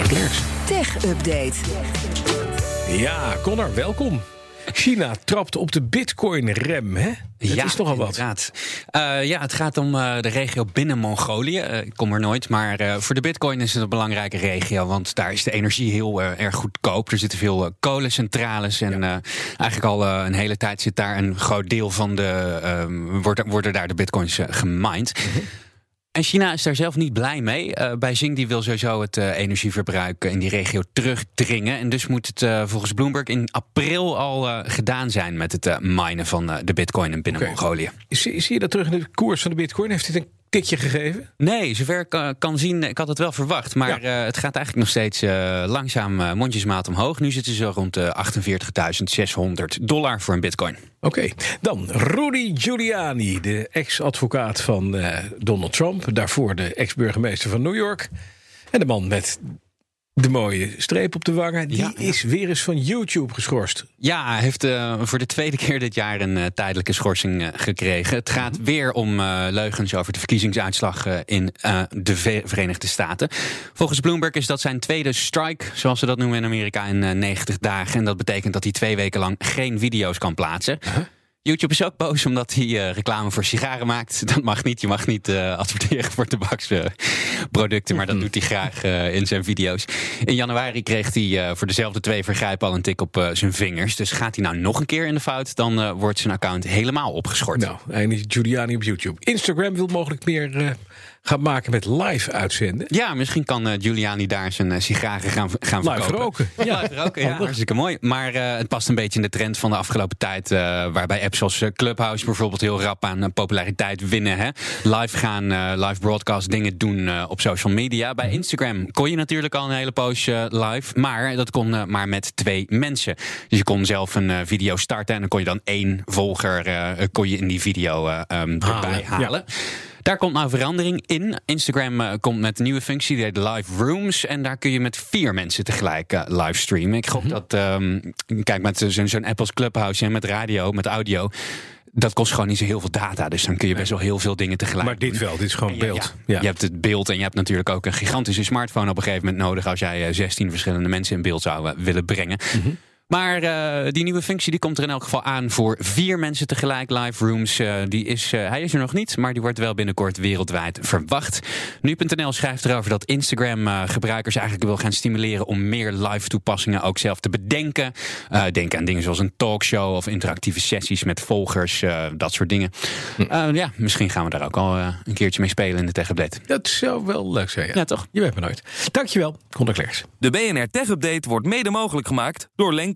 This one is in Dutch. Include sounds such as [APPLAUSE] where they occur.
Klerks. Tech Update. Ja, Connor, welkom. China trapt op de Bitcoin-rem, hè? Het ja, is nogal wat. inderdaad. Eh, ja, het gaat om eh, de regio binnen Mongolië. Eh, ik kom er nooit, maar eh, voor de bitcoin is het een belangrijke regio... want daar is de energie heel eh, erg goedkoop. Er zitten veel kolencentrales en eh, eigenlijk al eh, een hele tijd zit daar een groot deel van de... ehm, worden, worden daar de bitcoins gemined. En China is daar zelf niet blij mee. Eh Beijing die wil sowieso het eh, energieverbruik in die regio terugdringen. En dus moet het eh, volgens Bloomberg in april al eh, gedaan zijn... met het eh, minen van eh, de bitcoin in binnen. Mongolië. Zie, zie je dat terug in de koers van de Bitcoin? Heeft dit een tikje gegeven? Nee, zover ik eh, kan zien, ik had het wel verwacht. Maar Ja. eh, het gaat eigenlijk nog steeds eh, langzaam eh, mondjesmaat omhoog. Nu zitten ze rond de 48.600 dollar voor een bitcoin. Oké, dan Rudy Giuliani, de ex-advocaat van Donald Trump. Daarvoor de ex-burgemeester van New York. En de man met de mooie streep op de wangen. Die Ja, ja. is weer eens van YouTube geschorst. Ja, hij heeft eh, voor de tweede keer dit jaar een eh, tijdelijke schorsing eh, gekregen. Het gaat weer om leugens over de verkiezingsuitslag in de Ve- Verenigde Staten. Volgens Bloomberg is dat zijn tweede strike, zoals ze dat noemen in Amerika, in eh, 90 dagen. En dat betekent dat hij twee weken lang geen video's kan plaatsen. YouTube is ook boos omdat hij eh, reclame voor sigaren maakt. [LAUGHS] Dat mag niet. Je mag niet eh, adverteren voor tabaksproducten, maar dat doet hij graag eh, in zijn video's. In januari kreeg hij voor dezelfde twee vergrijpen al een tik op zijn vingers. Dus gaat hij nou nog een keer in de fout, dan wordt zijn account helemaal opgeschort. Nou, eindelijk Giuliani op YouTube. Instagram wil mogelijk meer gaan maken met live uitzenden. Ja, misschien kan eh, Giuliani daar zijn sigaren gaan, gaan Live verkopen. roken. Ja, [LAUGHS] live roken, ja, hartstikke mooi. Maar het past een beetje in de trend van de afgelopen tijd... waarbij apps als eh, Clubhouse bijvoorbeeld heel rap aan eh, populariteit winnen. Hè? Live gaan, eh, live broadcast dingen doen op social media. Bij Instagram kon je natuurlijk al een hele eh, live... maar dat kon maar met twee mensen. Dus je kon zelf een video starten... en dan kon je dan één volger kon je in die video eh, ehm, erbij Halen, ja. Daar komt nou verandering in. Instagram eh, komt met een nieuwe functie, die heet Live Rooms. En daar kun je met vier mensen tegelijk eh livestreamen. Ik Mhm. gok dat, ehm, kijk, met zo'n Apple's Clubhouse en met radio, met audio... dat kost gewoon niet zo heel veel data. Dus dan kun je best wel heel veel dingen tegelijk Maar dit wel, dit is gewoon beeld. Ja, Ja. Je hebt het beeld en je hebt natuurlijk ook een gigantische smartphone op een gegeven moment nodig als jij eh, 16 verschillende mensen in beeld zou eh, willen brengen. Mhm. Maar eh, die nieuwe functie die komt er in elk geval aan voor vier mensen tegelijk. Live Rooms, eh, die is, eh, hij is er nog niet, maar die wordt wel binnenkort wereldwijd verwacht. Nu.nl schrijft erover dat Instagram eh, gebruikers eigenlijk wil gaan stimuleren om meer live toepassingen ook zelf te bedenken. Eh, denk aan dingen zoals een talkshow of interactieve sessies met volgers, eh, dat soort dingen. Eh, ja, misschien gaan we daar ook al een keertje mee spelen in de Tech Update. Dat zou wel leuk zijn. Ja, Ja, toch? Je weet maar nooit. Dankjewel, Connor Klerks. De BNR Tech Update wordt mede mogelijk gemaakt door